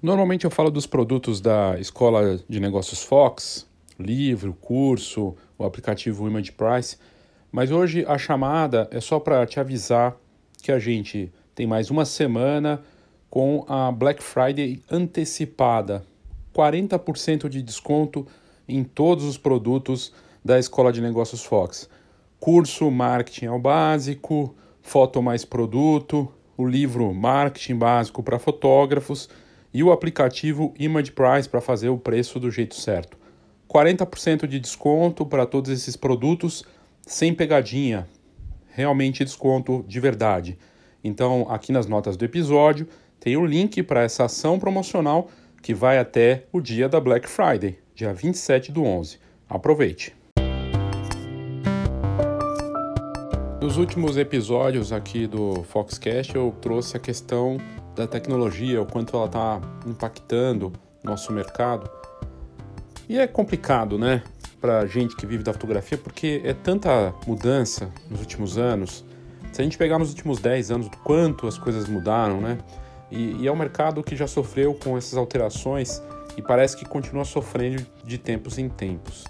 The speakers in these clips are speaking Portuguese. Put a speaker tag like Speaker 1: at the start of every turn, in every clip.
Speaker 1: Normalmente eu falo dos produtos da Escola de Negócios Fox, livro, curso, o aplicativo Image Price, mas hoje a chamada é só para te avisar que a gente tem mais uma semana com a Black Friday antecipada. 40% de desconto em todos os produtos da Escola de Negócios Fox. Curso Marketing ao Básico, Foto Mais Produto, o livro Marketing Básico para Fotógrafos e o aplicativo Image Price para fazer o preço do jeito certo. 40% de desconto para todos esses produtos sem pegadinha. Realmente desconto de verdade. Então, aqui nas notas do episódio tem o link para essa ação promocional que vai até o dia da Black Friday, dia 27 do 11. Aproveite! Nos últimos episódios aqui do Foxcast eu trouxe a questão da tecnologia, o quanto ela está impactando nosso mercado. E é complicado, né, para gente que vive da fotografia, porque é tanta mudança nos últimos anos. Se a gente pegar nos últimos 10 anos, quanto as coisas mudaram, né? E, e é um mercado que já sofreu com essas alterações e parece que continua sofrendo de tempos em tempos.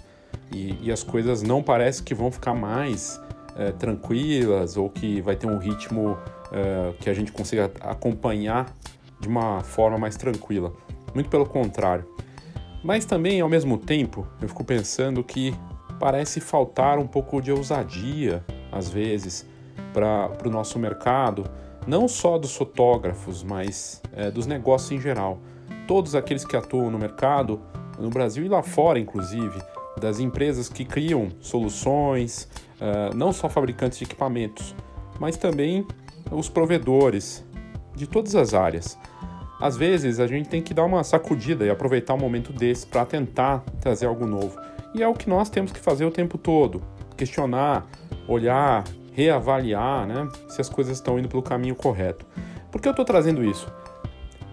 Speaker 1: E, e as coisas não parecem que vão ficar mais é, tranquilas ou que vai ter um ritmo é, que a gente consiga acompanhar de uma forma mais tranquila. Muito pelo contrário. Mas também, ao mesmo tempo, eu fico pensando que parece faltar um pouco de ousadia, às vezes, para o nosso mercado, não só dos fotógrafos, mas é, dos negócios em geral. Todos aqueles que atuam no mercado, no Brasil e lá fora, inclusive, das empresas que criam soluções, uh, não só fabricantes de equipamentos, mas também os provedores de todas as áreas. Às vezes a gente tem que dar uma sacudida e aproveitar um momento desse para tentar trazer algo novo. E é o que nós temos que fazer o tempo todo: questionar, olhar, reavaliar né, se as coisas estão indo pelo caminho correto. Por que eu estou trazendo isso?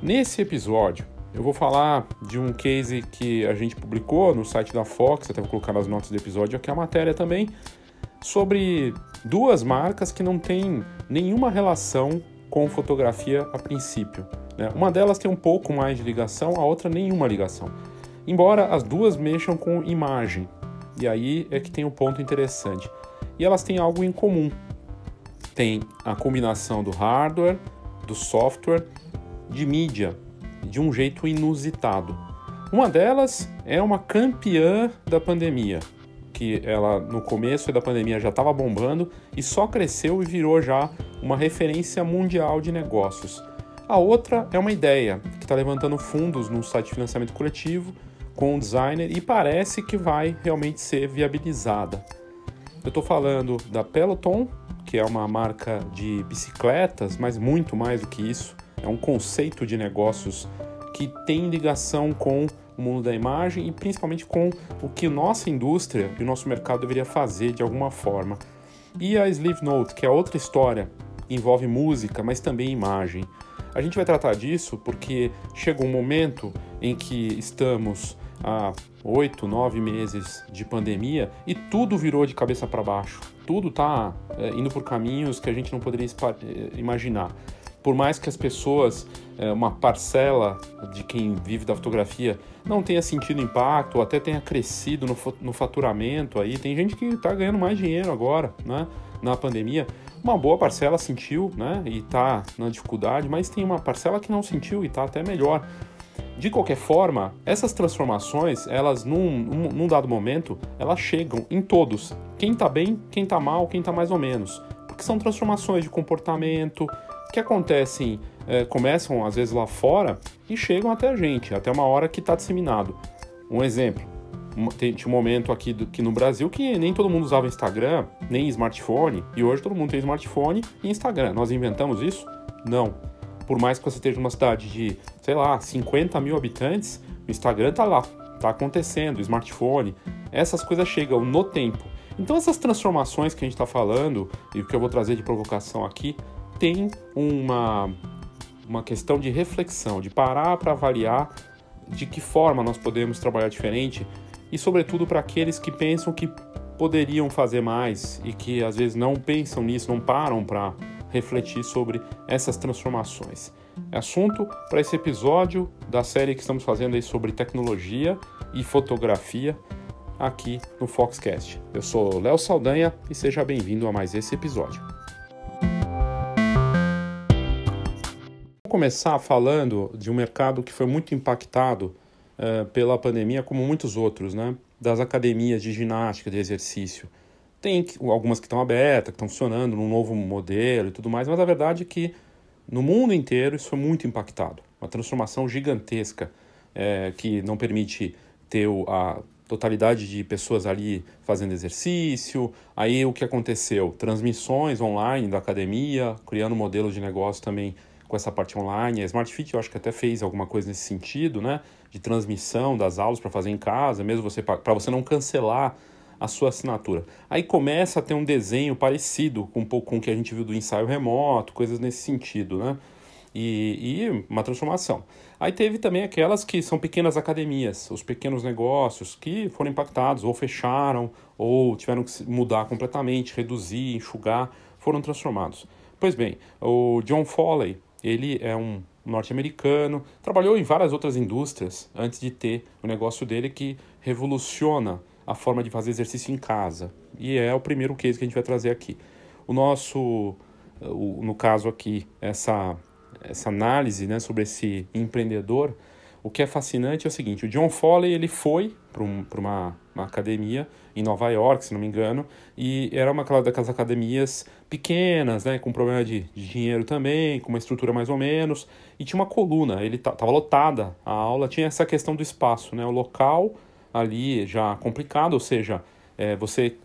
Speaker 1: Nesse episódio, eu vou falar de um case que a gente publicou no site da Fox, até vou colocar nas notas do episódio aqui a matéria também, sobre duas marcas que não têm nenhuma relação com fotografia a princípio. Né? Uma delas tem um pouco mais de ligação, a outra nenhuma ligação. Embora as duas mexam com imagem, e aí é que tem um ponto interessante. E elas têm algo em comum. Tem a combinação do hardware, do software, de mídia, de um jeito inusitado. Uma delas é uma campeã da pandemia, que ela no começo da pandemia já estava bombando e só cresceu e virou já uma referência mundial de negócios. A outra é uma ideia que está levantando fundos num site de financiamento coletivo com um designer e parece que vai realmente ser viabilizada. Eu estou falando da Peloton, que é uma marca de bicicletas, mas muito mais do que isso. É um conceito de negócios que tem ligação com o mundo da imagem e principalmente com o que nossa indústria e nosso mercado deveria fazer de alguma forma. E a Sleeve Note, que é outra história, envolve música, mas também imagem. A gente vai tratar disso porque chega um momento em que estamos há oito, nove meses de pandemia e tudo virou de cabeça para baixo. Tudo está é, indo por caminhos que a gente não poderia é, imaginar por mais que as pessoas, é, uma parcela de quem vive da fotografia, não tenha sentido impacto, ou até tenha crescido no, no faturamento aí, tem gente que está ganhando mais dinheiro agora, né? Na pandemia, uma boa parcela sentiu, né? E está na dificuldade, mas tem uma parcela que não sentiu e está até melhor. De qualquer forma, essas transformações, elas num, num dado momento, elas chegam em todos. Quem está bem, quem está mal, quem está mais ou menos. Porque são transformações de comportamento, que acontecem, é, começam às vezes lá fora e chegam até a gente, até uma hora que está disseminado. Um exemplo, tem, um momento aqui, do, aqui no Brasil que nem todo mundo usava Instagram, nem smartphone, e hoje todo mundo tem smartphone e Instagram. Nós inventamos isso? Não. Por mais que você esteja numa cidade de, sei lá, 50 mil habitantes, o Instagram tá lá, tá acontecendo, smartphone, essas coisas chegam no tempo. Então essas transformações que a gente está falando, e o que eu vou trazer de provocação aqui, tem uma, uma questão de reflexão, de parar para avaliar de que forma nós podemos trabalhar diferente e, sobretudo, para aqueles que pensam que poderiam fazer mais e que às vezes não pensam nisso, não param para refletir sobre essas transformações. assunto para esse episódio da série que estamos fazendo aí sobre tecnologia e fotografia aqui no Foxcast. Eu sou Léo Saldanha e seja bem-vindo a mais esse episódio. Começar falando de um mercado que foi muito impactado uh, pela pandemia, como muitos outros, né? Das academias de ginástica, de exercício. Tem algumas que estão abertas, que estão funcionando num novo modelo e tudo mais, mas a verdade é que no mundo inteiro isso foi muito impactado. Uma transformação gigantesca é, que não permite ter a totalidade de pessoas ali fazendo exercício. Aí o que aconteceu? Transmissões online da academia, criando modelos de negócio também com essa parte online. A Smart Fit eu acho que até fez alguma coisa nesse sentido, né? De transmissão das aulas para fazer em casa, mesmo você para você não cancelar a sua assinatura. Aí começa a ter um desenho parecido com um pouco com o que a gente viu do ensaio remoto, coisas nesse sentido, né? E, e, uma transformação. Aí teve também aquelas que são pequenas academias, os pequenos negócios que foram impactados, ou fecharam, ou tiveram que mudar completamente, reduzir, enxugar, foram transformados. Pois bem, o John Foley, ele é um norte-americano, trabalhou em várias outras indústrias antes de ter o negócio dele que revoluciona a forma de fazer exercício em casa. E é o primeiro case que a gente vai trazer aqui. O nosso, no caso aqui, essa, essa análise né, sobre esse empreendedor, o que é fascinante é o seguinte, o John Foley ele foi para um, uma, uma academia em Nova York, se não me engano, e era uma daquelas academias pequenas, né, com problema de, de dinheiro também, com uma estrutura mais ou menos, e tinha uma coluna, ele estava lotada, a aula tinha essa questão do espaço, né, o local ali já complicado, ou seja, é, você,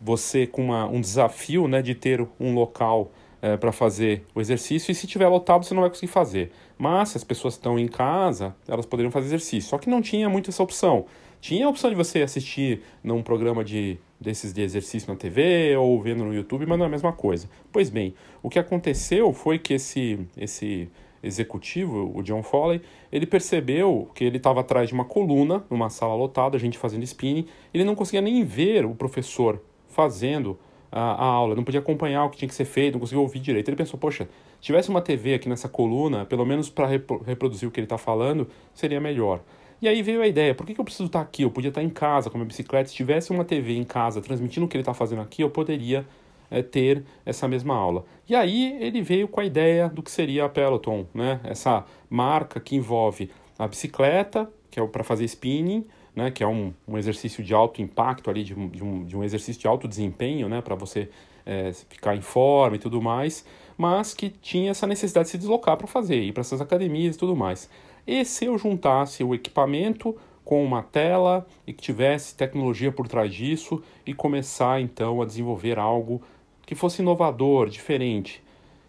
Speaker 1: você com uma, um desafio né, de ter um local é, para fazer o exercício, e se tiver lotado você não vai conseguir fazer. Mas se as pessoas estão em casa, elas poderiam fazer exercício. Só que não tinha muito essa opção. Tinha a opção de você assistir num programa de, desses de exercício na TV ou vendo no YouTube, mas não é a mesma coisa. Pois bem, o que aconteceu foi que esse, esse executivo, o John Foley, ele percebeu que ele estava atrás de uma coluna, numa sala lotada, a gente fazendo spinning, ele não conseguia nem ver o professor fazendo a, a, aula, não podia acompanhar o que tinha que ser feito, não conseguia ouvir direito. Ele pensou, poxa, se tivesse uma TV aqui nessa coluna, pelo menos para reproduzir o que ele está falando, seria melhor. E aí veio a ideia, por que, eu preciso estar tá aqui? Eu podia estar tá em casa com a minha bicicleta. Se tivesse uma TV em casa transmitindo o que ele está fazendo aqui, eu poderia é, ter essa mesma aula. E aí ele veio com a ideia do que seria a Peloton, né? essa marca que envolve a bicicleta, que é para fazer spinning, né? que é um, um exercício de alto impacto, ali, de, de, um, de um exercício de alto desempenho, né? para você é, ficar em forma e tudo mais, mas que tinha essa necessidade de se deslocar para fazer, ir para essas academias e tudo mais. E se eu juntasse o equipamento com uma tela e que tivesse tecnologia por trás disso e começar então a desenvolver algo que fosse inovador, diferente.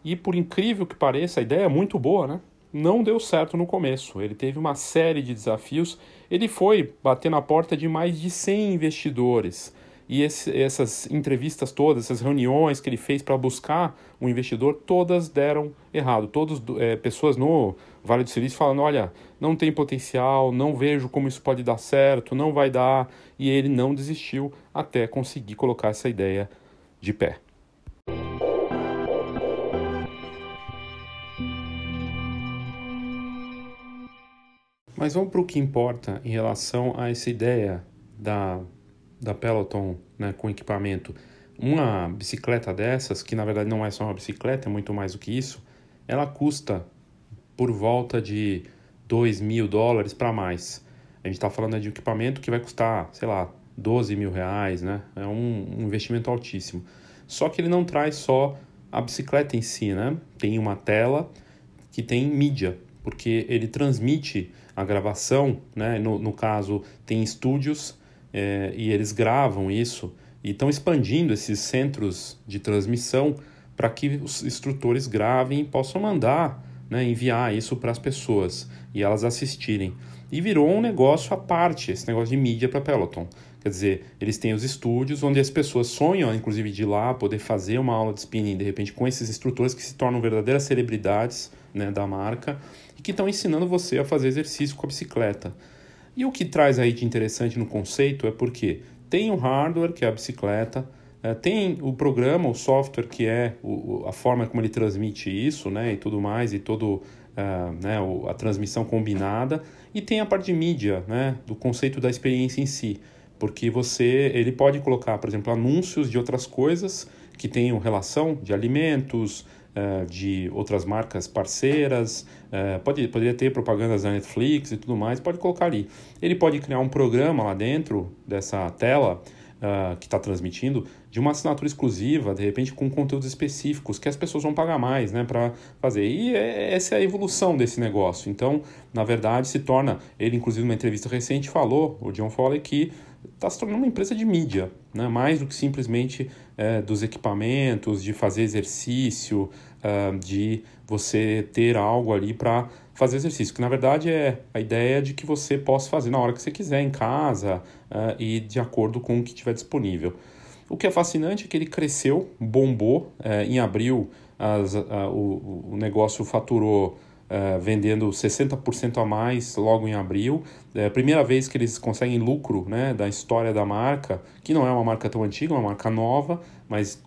Speaker 1: E por incrível que pareça, a ideia é muito boa, né? Não deu certo no começo. Ele teve uma série de desafios. Ele foi bater na porta de mais de 100 investidores. E esse, essas entrevistas todas, essas reuniões que ele fez para buscar um investidor, todas deram errado. Todas é, pessoas no Vale do Silício falando: olha, não tem potencial, não vejo como isso pode dar certo, não vai dar. E ele não desistiu até conseguir colocar essa ideia de pé. Mas vamos para o que importa em relação a essa ideia da, da Peloton né, com equipamento. Uma bicicleta dessas, que na verdade não é só uma bicicleta, é muito mais do que isso, ela custa por volta de 2 mil dólares para mais. A gente está falando de um equipamento que vai custar, sei lá, 12 mil reais, né? É um, um investimento altíssimo. Só que ele não traz só a bicicleta em si, né? Tem uma tela que tem mídia, porque ele transmite a gravação, né? no, no caso, tem estúdios é, e eles gravam isso e estão expandindo esses centros de transmissão para que os instrutores gravem e possam mandar, né, enviar isso para as pessoas e elas assistirem. E virou um negócio à parte, esse negócio de mídia para Peloton. Quer dizer, eles têm os estúdios onde as pessoas sonham, inclusive, de ir lá poder fazer uma aula de spinning, de repente, com esses instrutores que se tornam verdadeiras celebridades né, da marca e que estão ensinando você a fazer exercício com a bicicleta. E o que traz aí de interessante no conceito é porque tem o hardware, que é a bicicleta, é, tem o programa, o software, que é a forma como ele transmite isso, né, e tudo mais, e todo uh, né, a transmissão combinada, e tem a parte de mídia, né, do conceito da experiência em si, porque você ele pode colocar, por exemplo, anúncios de outras coisas que tenham relação de alimentos, uh, de outras marcas parceiras, uh, pode, poderia ter propagandas da Netflix e tudo mais, pode colocar ali. Ele pode criar um programa lá dentro dessa tela uh, que está transmitindo de uma assinatura exclusiva, de repente com conteúdos específicos que as pessoas vão pagar mais né, para fazer. E é, essa é a evolução desse negócio. Então, na verdade, se torna. Ele, inclusive, numa entrevista recente, falou, o John Foley, que está se tornando uma empresa de mídia, né? mais do que simplesmente é, dos equipamentos, de fazer exercício, uh, de você ter algo ali para fazer exercício, que na verdade é a ideia de que você possa fazer na hora que você quiser, em casa uh, e de acordo com o que tiver disponível. O que é fascinante é que ele cresceu, bombou, uh, em abril as, uh, o, o negócio faturou Uh, vendendo 60% a mais logo em abril. É primeira vez que eles conseguem lucro né, da história da marca, que não é uma marca tão antiga, é uma marca nova, mas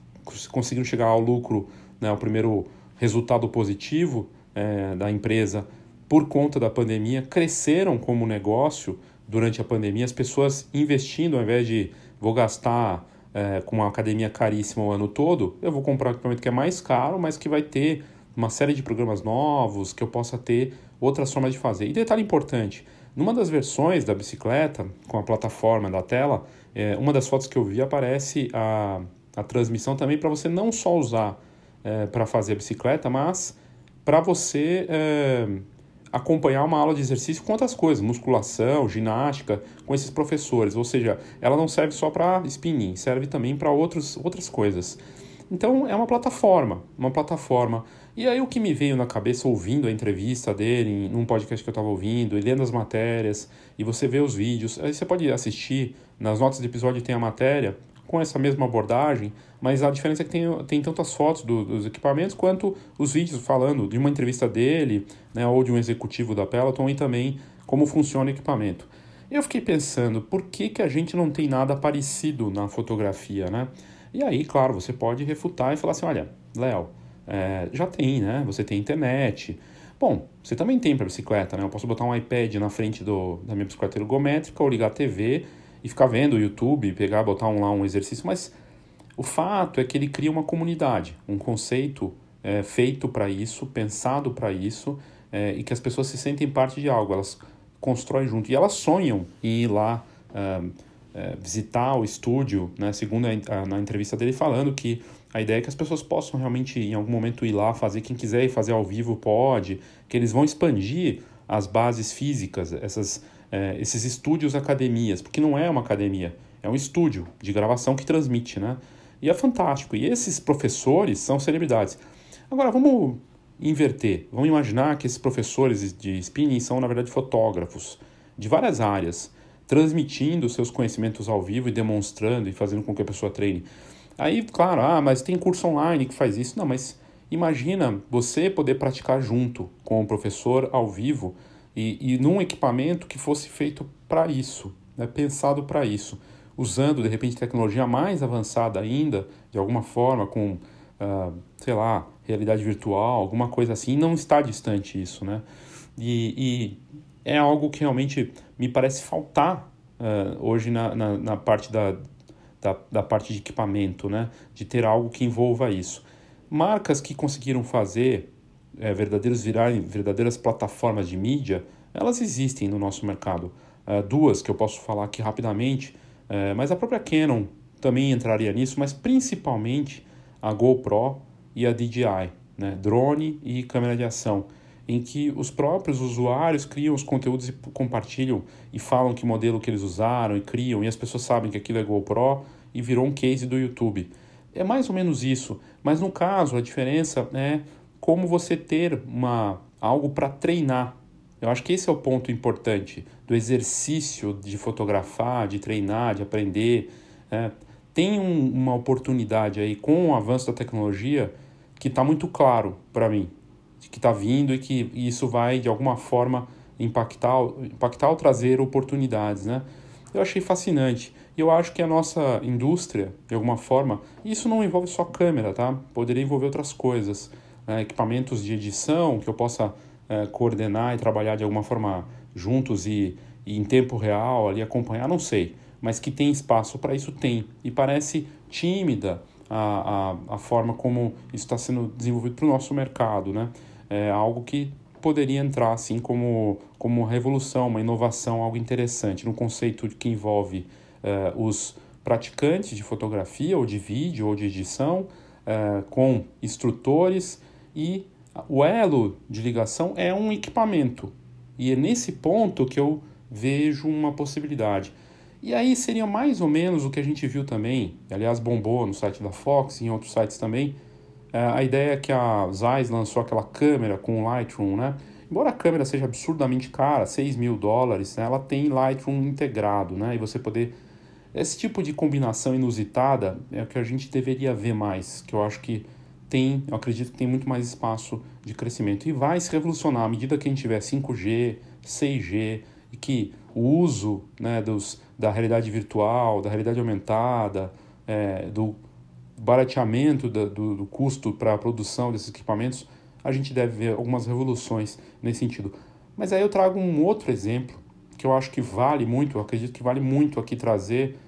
Speaker 1: conseguiram chegar ao lucro, né, ao primeiro resultado positivo é, da empresa por conta da pandemia, cresceram como negócio durante a pandemia, as pessoas investindo ao invés de vou gastar é, com uma academia caríssima o ano todo, eu vou comprar um equipamento que é mais caro, mas que vai ter uma série de programas novos, que eu possa ter outras formas de fazer. E detalhe importante, numa das versões da bicicleta, com a plataforma da tela, é, uma das fotos que eu vi aparece a, a transmissão também para você não só usar é, para fazer a bicicleta, mas para você é, acompanhar uma aula de exercício com outras coisas, musculação, ginástica, com esses professores. Ou seja, ela não serve só para spinning, serve também para outras coisas. Então é uma plataforma, uma plataforma. E aí o que me veio na cabeça ouvindo a entrevista dele, num podcast que eu estava ouvindo, e lendo as matérias, e você vê os vídeos, aí você pode assistir, nas notas do episódio tem a matéria, com essa mesma abordagem, mas a diferença é que tem, tem tantas fotos do, dos equipamentos quanto os vídeos falando de uma entrevista dele, né, ou de um executivo da Peloton e também como funciona o equipamento. Eu fiquei pensando, por que, que a gente não tem nada parecido na fotografia, né? E aí, claro, você pode refutar e falar assim, olha, Léo, é, já tem, né? Você tem internet. Bom, você também tem para bicicleta, né? Eu posso botar um iPad na frente do, da minha bicicleta ergométrica ou ligar a TV e ficar vendo o YouTube, pegar, botar um, lá um exercício, mas o fato é que ele cria uma comunidade, um conceito é, feito para isso, pensado para isso, é, e que as pessoas se sentem parte de algo, elas constroem junto e elas sonham em ir lá é, é visitar o estúdio, né? segundo a, a, na entrevista dele falando que a ideia é que as pessoas possam realmente em algum momento ir lá fazer, quem quiser ir fazer ao vivo pode, que eles vão expandir as bases físicas, essas é, esses estúdios academias, porque não é uma academia, é um estúdio de gravação que transmite, né? E é fantástico. E esses professores são celebridades. Agora, vamos inverter. Vamos imaginar que esses professores de spinning são, na verdade, fotógrafos de várias áreas, transmitindo seus conhecimentos ao vivo e demonstrando e fazendo com que a pessoa treine. Aí, claro, ah, mas tem curso online que faz isso. Não, mas imagina você poder praticar junto com o professor ao vivo e, e num equipamento que fosse feito para isso, né, pensado para isso, usando de repente tecnologia mais avançada ainda, de alguma forma, com, uh, sei lá, realidade virtual, alguma coisa assim, não está distante isso, né? E, e é algo que realmente me parece faltar uh, hoje na, na, na parte da, da, da, parte de equipamento, né? De ter algo que envolva isso. Marcas que conseguiram fazer é, verdadeiros virarem verdadeiras plataformas de mídia, elas existem no nosso mercado. É, duas que eu posso falar aqui rapidamente, é, mas a própria Canon também entraria nisso, mas principalmente a GoPro e a DJI, né? drone e câmera de ação, em que os próprios usuários criam os conteúdos e compartilham e falam que modelo que eles usaram e criam, e as pessoas sabem que aquilo é GoPro e virou um case do YouTube. É mais ou menos isso, mas no caso a diferença é como você ter uma, algo para treinar. Eu acho que esse é o ponto importante do exercício de fotografar, de treinar, de aprender. É. Tem um, uma oportunidade aí com o avanço da tecnologia que está muito claro para mim, que está vindo e que isso vai de alguma forma impactar, impactar ou trazer oportunidades, né? Eu achei fascinante. E eu acho que a nossa indústria, de alguma forma, isso não envolve só câmera, tá? Poderia envolver outras coisas né, equipamentos de edição que eu possa é, coordenar e trabalhar de alguma forma juntos e, e em tempo real ali acompanhar, não sei. Mas que tem espaço para isso, tem. E parece tímida a, a, a forma como isso está sendo desenvolvido para o nosso mercado, né? É algo que poderia entrar assim como, como uma revolução, uma inovação, algo interessante, no conceito que envolve uh, os praticantes de fotografia ou de vídeo ou de edição uh, com instrutores e o elo de ligação é um equipamento. E é nesse ponto que eu vejo uma possibilidade. E aí seria mais ou menos o que a gente viu também, aliás bombou no site da Fox e em outros sites também, é, a ideia é que a Zeiss lançou aquela câmera com Lightroom, né? Embora a câmera seja absurdamente cara, 6 mil dólares, né? ela tem Lightroom integrado, né? E você poder... Esse tipo de combinação inusitada é o que a gente deveria ver mais, que eu acho que tem, eu acredito que tem muito mais espaço de crescimento. E vai se revolucionar à medida que a gente tiver 5G, 6G, e que o uso né, dos, da realidade virtual, da realidade aumentada, é, do barateamento do, do, do custo para a produção desses equipamentos, a gente deve ver algumas revoluções nesse sentido. Mas aí eu trago um outro exemplo que eu acho que vale muito, eu acredito que vale muito aqui trazer,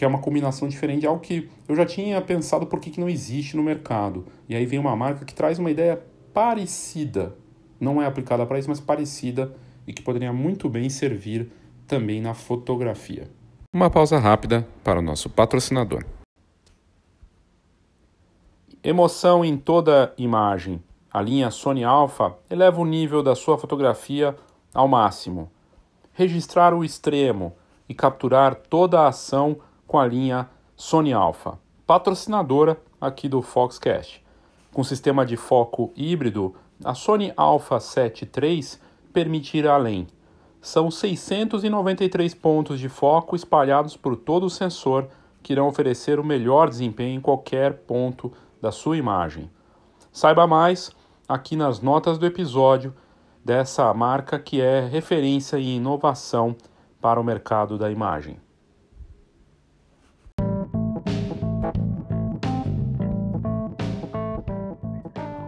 Speaker 1: que é uma combinação diferente de algo que eu já tinha pensado por que, que não existe no mercado. E aí vem uma marca que traz uma ideia parecida, não é aplicada para isso, mas parecida e que poderia muito bem servir também na fotografia. Uma pausa rápida para o nosso patrocinador. Emoção em toda imagem. A linha Sony Alpha eleva o nível da sua fotografia ao máximo. Registrar o extremo e capturar toda a ação com a linha Sony Alpha, patrocinadora aqui do Foxcast. Com sistema de foco híbrido, a Sony Alpha 7 III permite ir além. São 693 pontos de foco espalhados por todo o sensor que irão oferecer o melhor desempenho em qualquer ponto da sua imagem. Saiba mais aqui nas notas do episódio dessa marca que é referência em inovação para o mercado da imagem.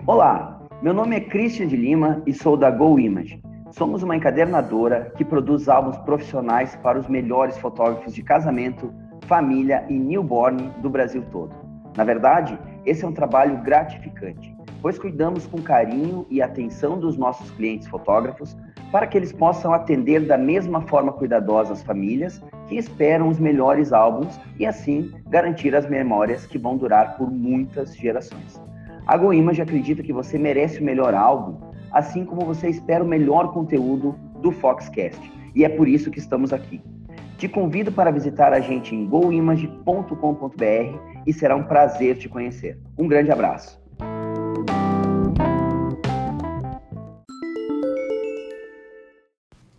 Speaker 2: Olá, meu nome é Christian de Lima e sou da Go Image. Somos uma encadernadora que produz álbuns profissionais para os melhores fotógrafos de casamento, família e newborn do Brasil todo. Na verdade, esse é um trabalho gratificante, pois cuidamos com carinho e atenção dos nossos clientes fotógrafos para que eles possam atender da mesma forma cuidadosa as famílias que esperam os melhores álbuns e assim garantir as memórias que vão durar por muitas gerações. A GoImage acredita que você merece o melhor álbum, assim como você espera o melhor conteúdo do Foxcast, e é por isso que estamos aqui. Te convido para visitar a gente em goimage.com.br e será um prazer te conhecer. Um grande abraço.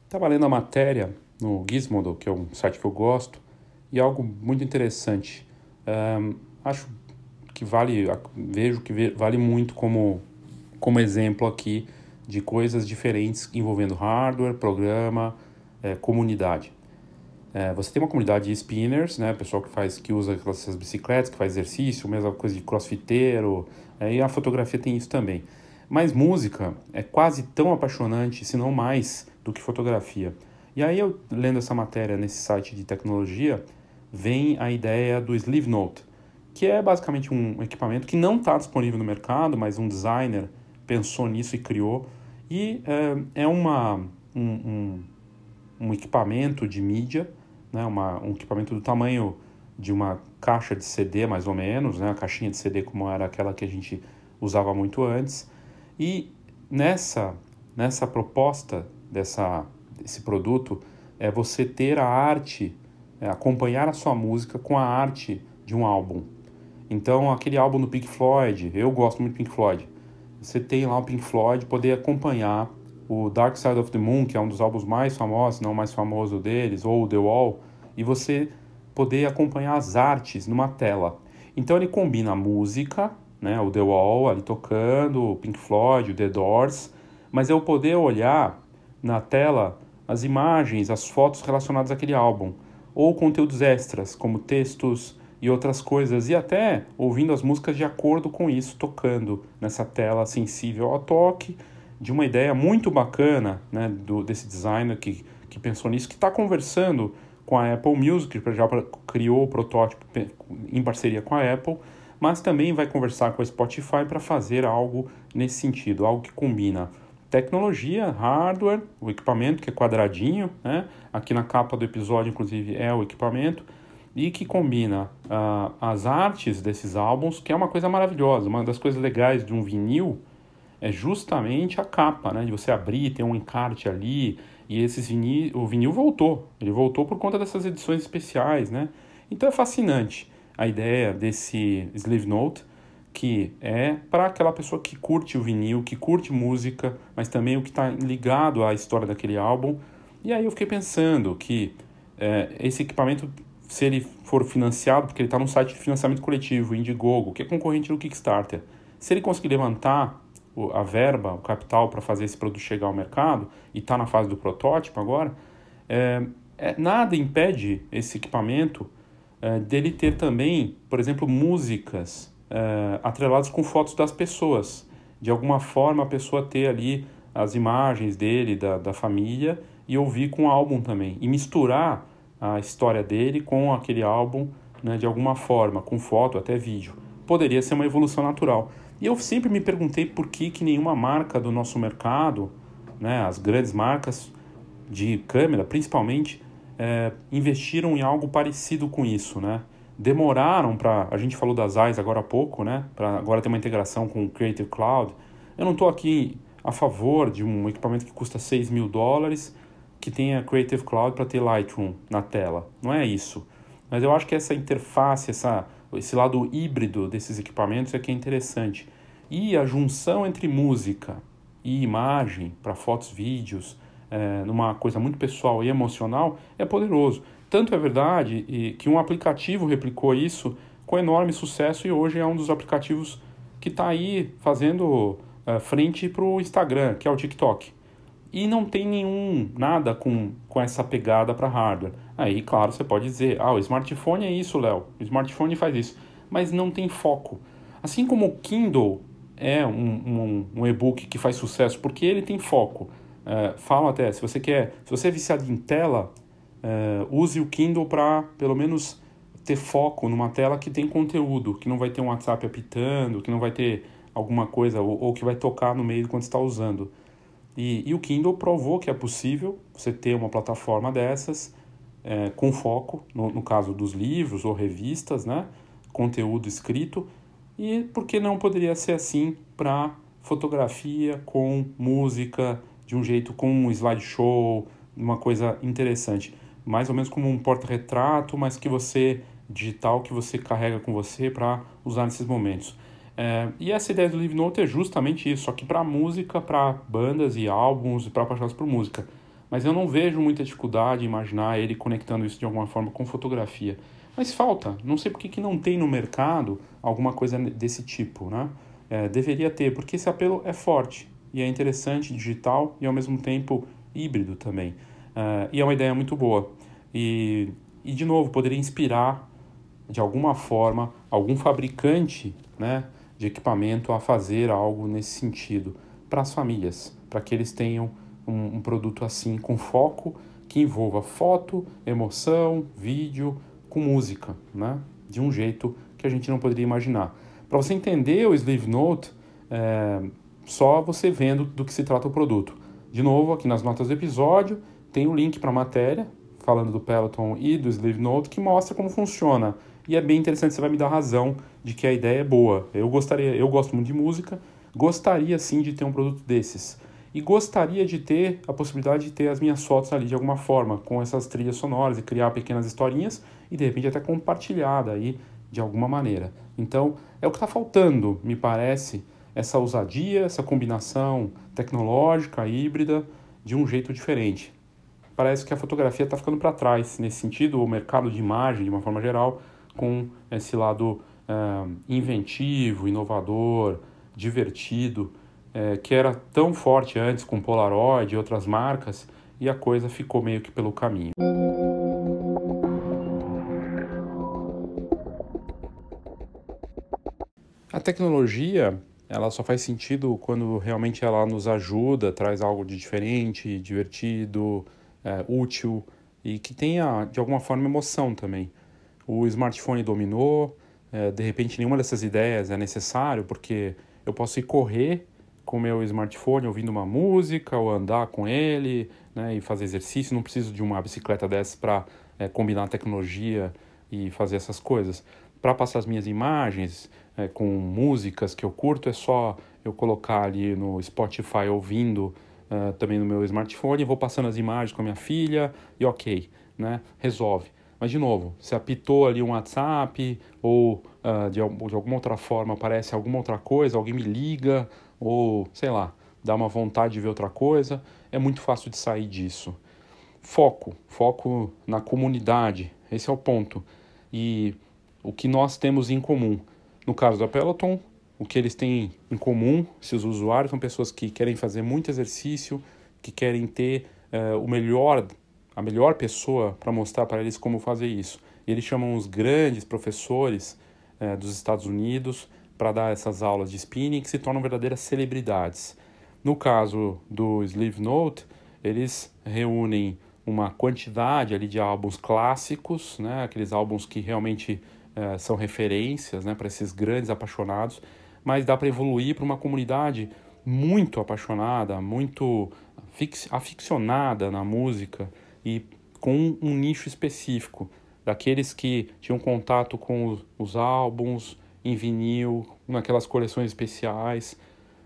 Speaker 1: Estava lendo a matéria no Gizmodo, que é um site que eu gosto, e algo muito interessante. Um, acho que vale, vejo que vale muito como, como exemplo aqui de coisas diferentes envolvendo hardware, programa, é, comunidade. É, você tem uma comunidade de spinners, né? Pessoal que faz, que usa essas bicicletas, que faz exercício, mesma coisa de crossfiteiro. É, e a fotografia tem isso também. Mas música é quase tão apaixonante, se não mais, do que fotografia. E aí eu lendo essa matéria nesse site de tecnologia, vem a ideia do Sleeve Note, que é basicamente um equipamento que não está disponível no mercado, mas um designer pensou nisso e criou. E é, é uma, um, um, um equipamento de mídia né, uma, um equipamento do tamanho de uma caixa de CD, mais ou menos, né, a caixinha de CD como era aquela que a gente usava muito antes. E nessa, nessa proposta dessa, desse produto é você ter a arte, é, acompanhar a sua música com a arte de um álbum. Então, aquele álbum do Pink Floyd, eu gosto muito do Pink Floyd. Você tem lá o Pink Floyd, poder acompanhar o Dark Side of the Moon, que é um dos álbuns mais famosos, não o mais famoso deles, ou The Wall, e você poder acompanhar as artes numa tela. Então ele combina a música, né, o The Wall ali tocando, o Pink Floyd, o The Doors, mas eu poder olhar na tela as imagens, as fotos relacionadas àquele álbum, ou conteúdos extras, como textos e outras coisas, e até ouvindo as músicas de acordo com isso, tocando nessa tela sensível ao toque de uma ideia muito bacana né, do, desse designer que, que pensou nisso, que está conversando com a Apple Music, que já criou o protótipo em parceria com a Apple, mas também vai conversar com a Spotify para fazer algo nesse sentido, algo que combina tecnologia, hardware, o equipamento que é quadradinho, né? aqui na capa do episódio, inclusive, é o equipamento, e que combina uh, as artes desses álbuns, que é uma coisa maravilhosa. Uma das coisas legais de um vinil é justamente a capa, né? de você abrir, tem um encarte ali, e esses vinil, o vinil voltou. Ele voltou por conta dessas edições especiais, né? Então é fascinante a ideia desse sleeve note, que é para aquela pessoa que curte o vinil, que curte música, mas também o que está ligado à história daquele álbum. E aí eu fiquei pensando que é, esse equipamento, se ele for financiado, porque ele está no site de financiamento coletivo, Indiegogo, que é concorrente do Kickstarter, se ele conseguir levantar a verba, o capital para fazer esse produto chegar ao mercado, e está na fase do protótipo agora, é, é, nada impede esse equipamento é, dele ter também, por exemplo, músicas é, atreladas com fotos das pessoas. De alguma forma, a pessoa ter ali as imagens dele, da, da família, e ouvir com o álbum também. E misturar a história dele com aquele álbum né, de alguma forma, com foto, até vídeo. Poderia ser uma evolução natural. E eu sempre me perguntei por que, que nenhuma marca do nosso mercado, né, as grandes marcas de câmera principalmente, é, investiram em algo parecido com isso, né? Demoraram para. A gente falou das AIS agora há pouco, né? Para agora ter uma integração com o Creative Cloud. Eu não estou aqui a favor de um equipamento que custa 6 mil dólares que tenha Creative Cloud para ter Lightroom na tela. Não é isso. Mas eu acho que essa interface, essa, esse lado híbrido desses equipamentos é que é interessante. E a junção entre música e imagem para fotos, vídeos, é, numa coisa muito pessoal e emocional, é poderoso. Tanto é verdade que um aplicativo replicou isso com enorme sucesso e hoje é um dos aplicativos que está aí fazendo é, frente para o Instagram, que é o TikTok. E não tem nenhum, nada com, com essa pegada para hardware. Aí, claro, você pode dizer, ah, o smartphone é isso, Léo, o smartphone faz isso. Mas não tem foco. Assim como o Kindle é um, um, um e-book que faz sucesso porque ele tem foco. É, falam até, se você quer, se você é viciado em tela, é, use o Kindle para pelo menos ter foco numa tela que tem conteúdo, que não vai ter um WhatsApp apitando, que não vai ter alguma coisa, ou, ou que vai tocar no meio quando está usando. E, e, o Kindle provou que é possível você ter uma plataforma dessas é, com foco, no, no, caso dos livros ou revistas, né? conteúdo escrito, e por que não poderia ser assim para fotografia com música, de um jeito com um slideshow, uma coisa interessante. Mais ou menos como um porta-retrato, mas que você, digital, que você carrega com você para usar nesses momentos. É, e essa ideia do Live Note é justamente isso, só que para música, para bandas e álbuns, para apaixonados por música. Mas eu não vejo muita dificuldade em imaginar ele conectando isso de alguma forma com fotografia. Mas falta, não sei por que, que não tem no mercado alguma coisa desse tipo, né? É, deveria ter, porque esse apelo é forte e é interessante, digital e ao mesmo tempo híbrido também. Uh, e é uma ideia muito boa. E, e, de novo, poderia inspirar de alguma forma algum fabricante né, de equipamento a fazer algo nesse sentido para as famílias, para que eles tenham um, um produto assim com foco que envolva foto, emoção, vídeo, com música, né? de um jeito que a gente não poderia imaginar. Para você entender o Sleeve Note, é, só você vendo do que se trata o produto. De novo, aqui nas notas do episódio, tem o um link para a matéria, falando do Peloton e do Sleeve Note, que mostra como funciona. E é bem interessante, você vai me dar razão de que a ideia é boa. Eu gostaria, eu gosto muito de música, gostaria sim de ter um produto desses. E gostaria de ter a possibilidade de ter as minhas fotos ali de alguma forma, com essas trilhas sonoras e criar pequenas historinhas e de repente até compartilhada aí de alguma maneira. Então, é o que está faltando, me parece, essa ousadia, essa combinação tecnológica, híbrida, de um jeito diferente. Parece que a fotografia está ficando para trás nesse sentido, o mercado de imagem, de uma forma geral, com esse lado uh, inventivo, inovador, divertido, uh, que era tão forte antes com Polaroid e outras marcas, e a coisa ficou meio que pelo caminho. A tecnologia ela só faz sentido quando realmente ela nos ajuda, traz algo de diferente, divertido, é, útil e que tenha de alguma forma emoção também. O smartphone dominou, é, de repente nenhuma dessas ideias é necessário porque eu posso ir correr com o meu smartphone ouvindo uma música ou andar com ele né, e fazer exercício. Não preciso de uma bicicleta dessa para é, combinar tecnologia e fazer essas coisas. Para passar as minhas imagens é, com músicas que eu curto, é só eu colocar ali no Spotify ouvindo uh, também no meu smartphone, vou passando as imagens com a minha filha e ok, né? Resolve. Mas, de novo, se apitou ali um WhatsApp ou uh, de, de alguma outra forma aparece alguma outra coisa, alguém me liga ou, sei lá, dá uma vontade de ver outra coisa, é muito fácil de sair disso. Foco, foco na comunidade, esse é o ponto. E o que nós temos em comum. No caso da Peloton, o que eles têm em comum, esses usuários, são pessoas que querem fazer muito exercício, que querem ter uh, o melhor, a melhor pessoa para mostrar para eles como fazer isso. E eles chamam os grandes professores uh, dos Estados Unidos para dar essas aulas de spinning que se tornam verdadeiras celebridades. No caso do Sleeve Note, eles reúnem uma quantidade ali de álbuns clássicos, né, aqueles álbuns que realmente uh, são referências né, para esses grandes apaixonados, mas dá para evoluir para uma comunidade muito apaixonada, muito aficionada na música e com um nicho específico, daqueles que tinham contato com os, álbuns em vinil, naquelas coleções especiais.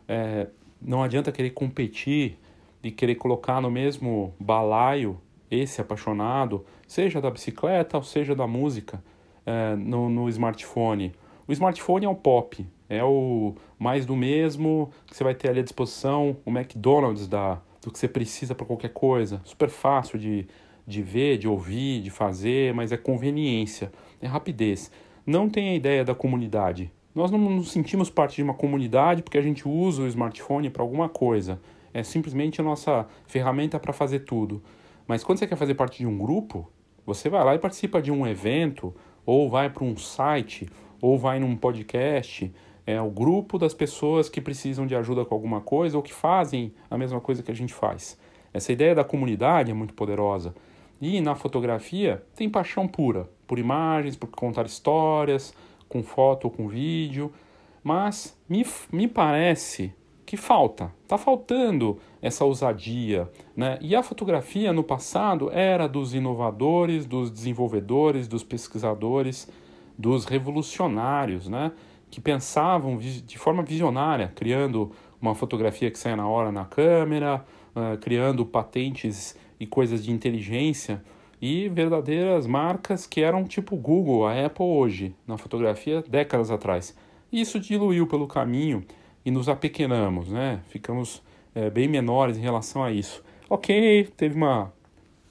Speaker 1: É, não adianta querer competir e querer colocar no mesmo balaio esse apaixonado, seja da bicicleta ou seja da música, é, no, no smartphone. O smartphone é um pop, é o mais do mesmo que você vai ter ali à disposição, o McDonald's da, do que você precisa para qualquer coisa. Super fácil de, de ver, de ouvir, de fazer, mas é conveniência, é rapidez. Não tem a ideia da comunidade. Nós não nos sentimos parte de uma comunidade porque a gente usa o smartphone para alguma coisa. É simplesmente a nossa ferramenta para fazer tudo. Mas quando você quer fazer parte de um grupo, você vai lá e participa de um evento, ou vai para um site, ou vai num podcast, é o grupo das pessoas que precisam de ajuda com alguma coisa ou que fazem a mesma coisa que a gente faz. Essa ideia da comunidade é muito poderosa. E na fotografia tem paixão pura, por imagens, por contar histórias, com foto ou com vídeo, mas me, me parece que falta, está faltando essa ousadia. Né? E a fotografia no passado era dos inovadores, dos desenvolvedores, dos pesquisadores, dos revolucionários, né? Que pensavam de forma visionária, criando uma fotografia que saia na hora na câmera, uh, criando patentes e coisas de inteligência e verdadeiras marcas que eram tipo Google, a Apple hoje, na fotografia décadas atrás. Isso diluiu pelo caminho e nos apequenamos, né? Ficamos é, bem menores em relação a isso. Ok, teve uma,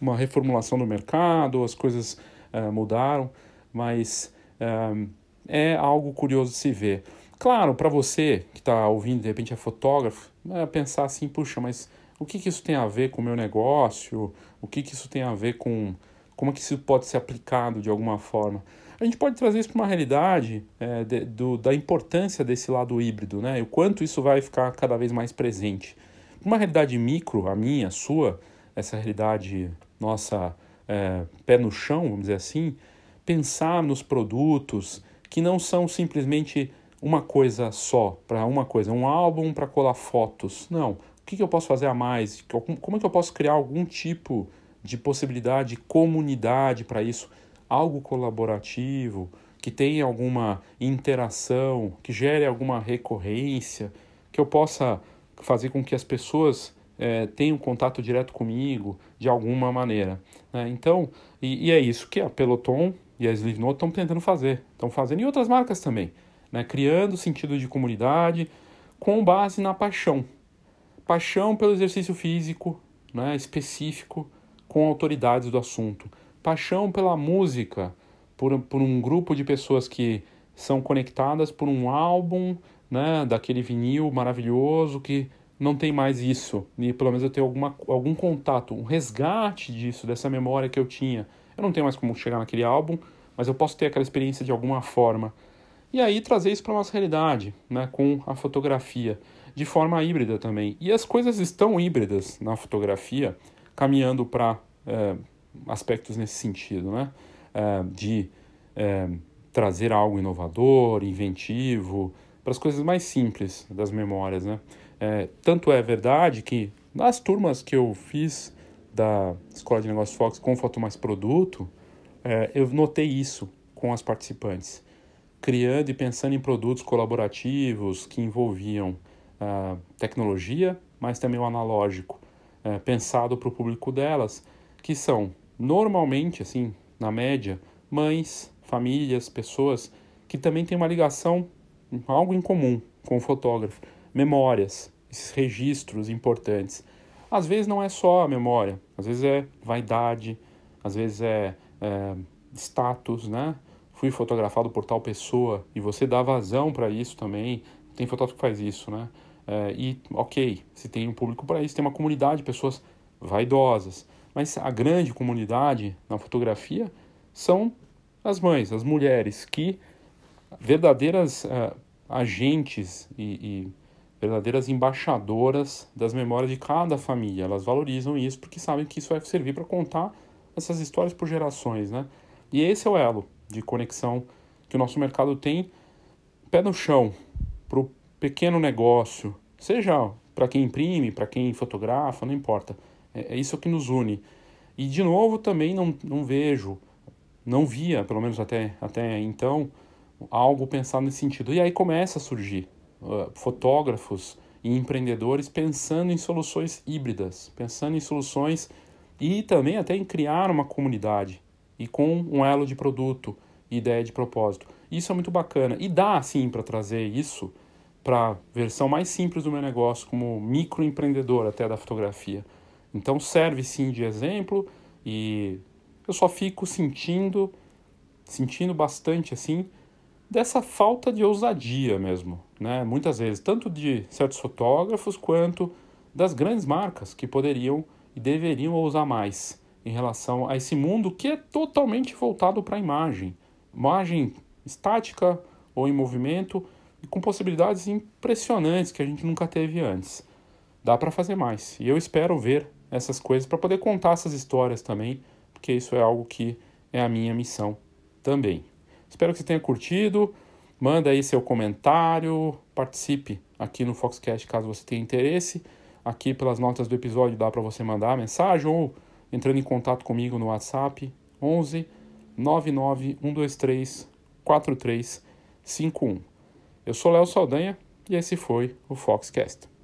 Speaker 1: uma reformulação no mercado, as coisas uh, mudaram, mas uh, é algo curioso de se ver. Claro, para você que está ouvindo, de repente é fotógrafo, é pensar assim, puxa, mas o que, que isso tem a ver com o meu negócio? O que, que isso tem a ver com. Como é que isso pode ser aplicado de alguma forma? A gente pode trazer isso para uma realidade é, de, do, da importância desse lado híbrido, né? E o quanto isso vai ficar cada vez mais presente. Uma realidade micro, a minha, a sua, essa realidade nossa é, pé no chão, vamos dizer assim, pensar nos produtos, que não são simplesmente uma coisa só, para uma coisa, um álbum para colar fotos. Não. O que, que eu posso fazer a mais? Como é que eu posso criar algum tipo de possibilidade, de comunidade para isso? Algo colaborativo, que tenha alguma interação, que gere alguma recorrência, que eu possa fazer com que as pessoas é, tenham contato direto comigo de alguma maneira. Né? Então, e, e, é isso que a Peloton e a Slipknot estão tentando fazer. Estão fazendo e outras marcas também, né? criando sentido de comunidade com base na paixão. Paixão pelo exercício físico né? específico com autoridades do assunto. Paixão pela música, por, por um grupo de pessoas que são conectadas por um álbum né? daquele vinil maravilhoso que não tem mais isso. E pelo menos eu tenho alguma, algum contato, um resgate disso, dessa memória que eu tinha eu não tenho mais como chegar naquele álbum, mas eu posso ter aquela experiência de alguma forma. E aí trazer isso para a nossa realidade, né, com a fotografia, de forma híbrida também. E as coisas estão híbridas na fotografia, caminhando para é, aspectos nesse sentido, né, é, de é, trazer algo inovador, inventivo, para as coisas mais simples das memórias, né. Tanto é verdade que nas turmas que eu fiz da Escola de Negócios Fox com Foto Mais Produto, é, eu notei isso com as participantes, criando e pensando em produtos colaborativos que envolviam a tecnologia, mas também o analógico, é, pensado para o público delas, que são normalmente, assim, na média, mães, famílias, pessoas que também têm uma ligação, algo em comum com o fotógrafo, memórias, esses registros importantes. Às vezes não é só a memória, às vezes é vaidade, às vezes é, é status, né? Fui fotografado por tal pessoa e você dá vazão para isso também. Tem fotógrafo que faz isso, né? É, e ok, se tem um público para isso, tem uma comunidade de pessoas vaidosas. Mas a grande comunidade na fotografia são as mães, as mulheres, que verdadeiras uh, agentes e, e verdadeiras embaixadoras das memórias de cada família. Elas valorizam isso porque sabem que isso vai servir para contar essas histórias por gerações, né? E esse é o elo de conexão que o nosso mercado tem pé no chão para o pequeno negócio, seja para quem imprime, para quem fotografa, não importa. É, é, isso que nos une. E de novo também não, não vejo, não via, pelo menos até, até então, algo pensado nesse sentido. E aí começa a surgir fotógrafos e empreendedores pensando em soluções híbridas, pensando em soluções e também até em criar uma comunidade e com um elo de produto, ideia de propósito. Isso é muito bacana e dá sim para trazer isso para a versão mais simples do meu negócio, como microempreendedor até da fotografia. Então serve sim de exemplo e eu só fico sentindo, sentindo bastante assim, dessa falta de ousadia mesmo, né? Muitas vezes, tanto de certos fotógrafos quanto das grandes marcas que poderiam e deveriam ousar mais em relação a esse mundo que é totalmente voltado para a imagem, imagem estática ou em movimento e com possibilidades impressionantes que a gente nunca teve antes. Dá para fazer mais e eu espero ver essas coisas para poder contar essas histórias também, porque isso é algo que é a minha missão também. Espero que você tenha curtido. Manda aí seu comentário, participe aqui no Foxcast caso você tenha interesse. Aqui pelas notas do episódio dá para você mandar mensagem ou entrando em contato comigo no WhatsApp 11 99 123 4351. Eu sou Léo Saldanha e esse foi o Foxcast.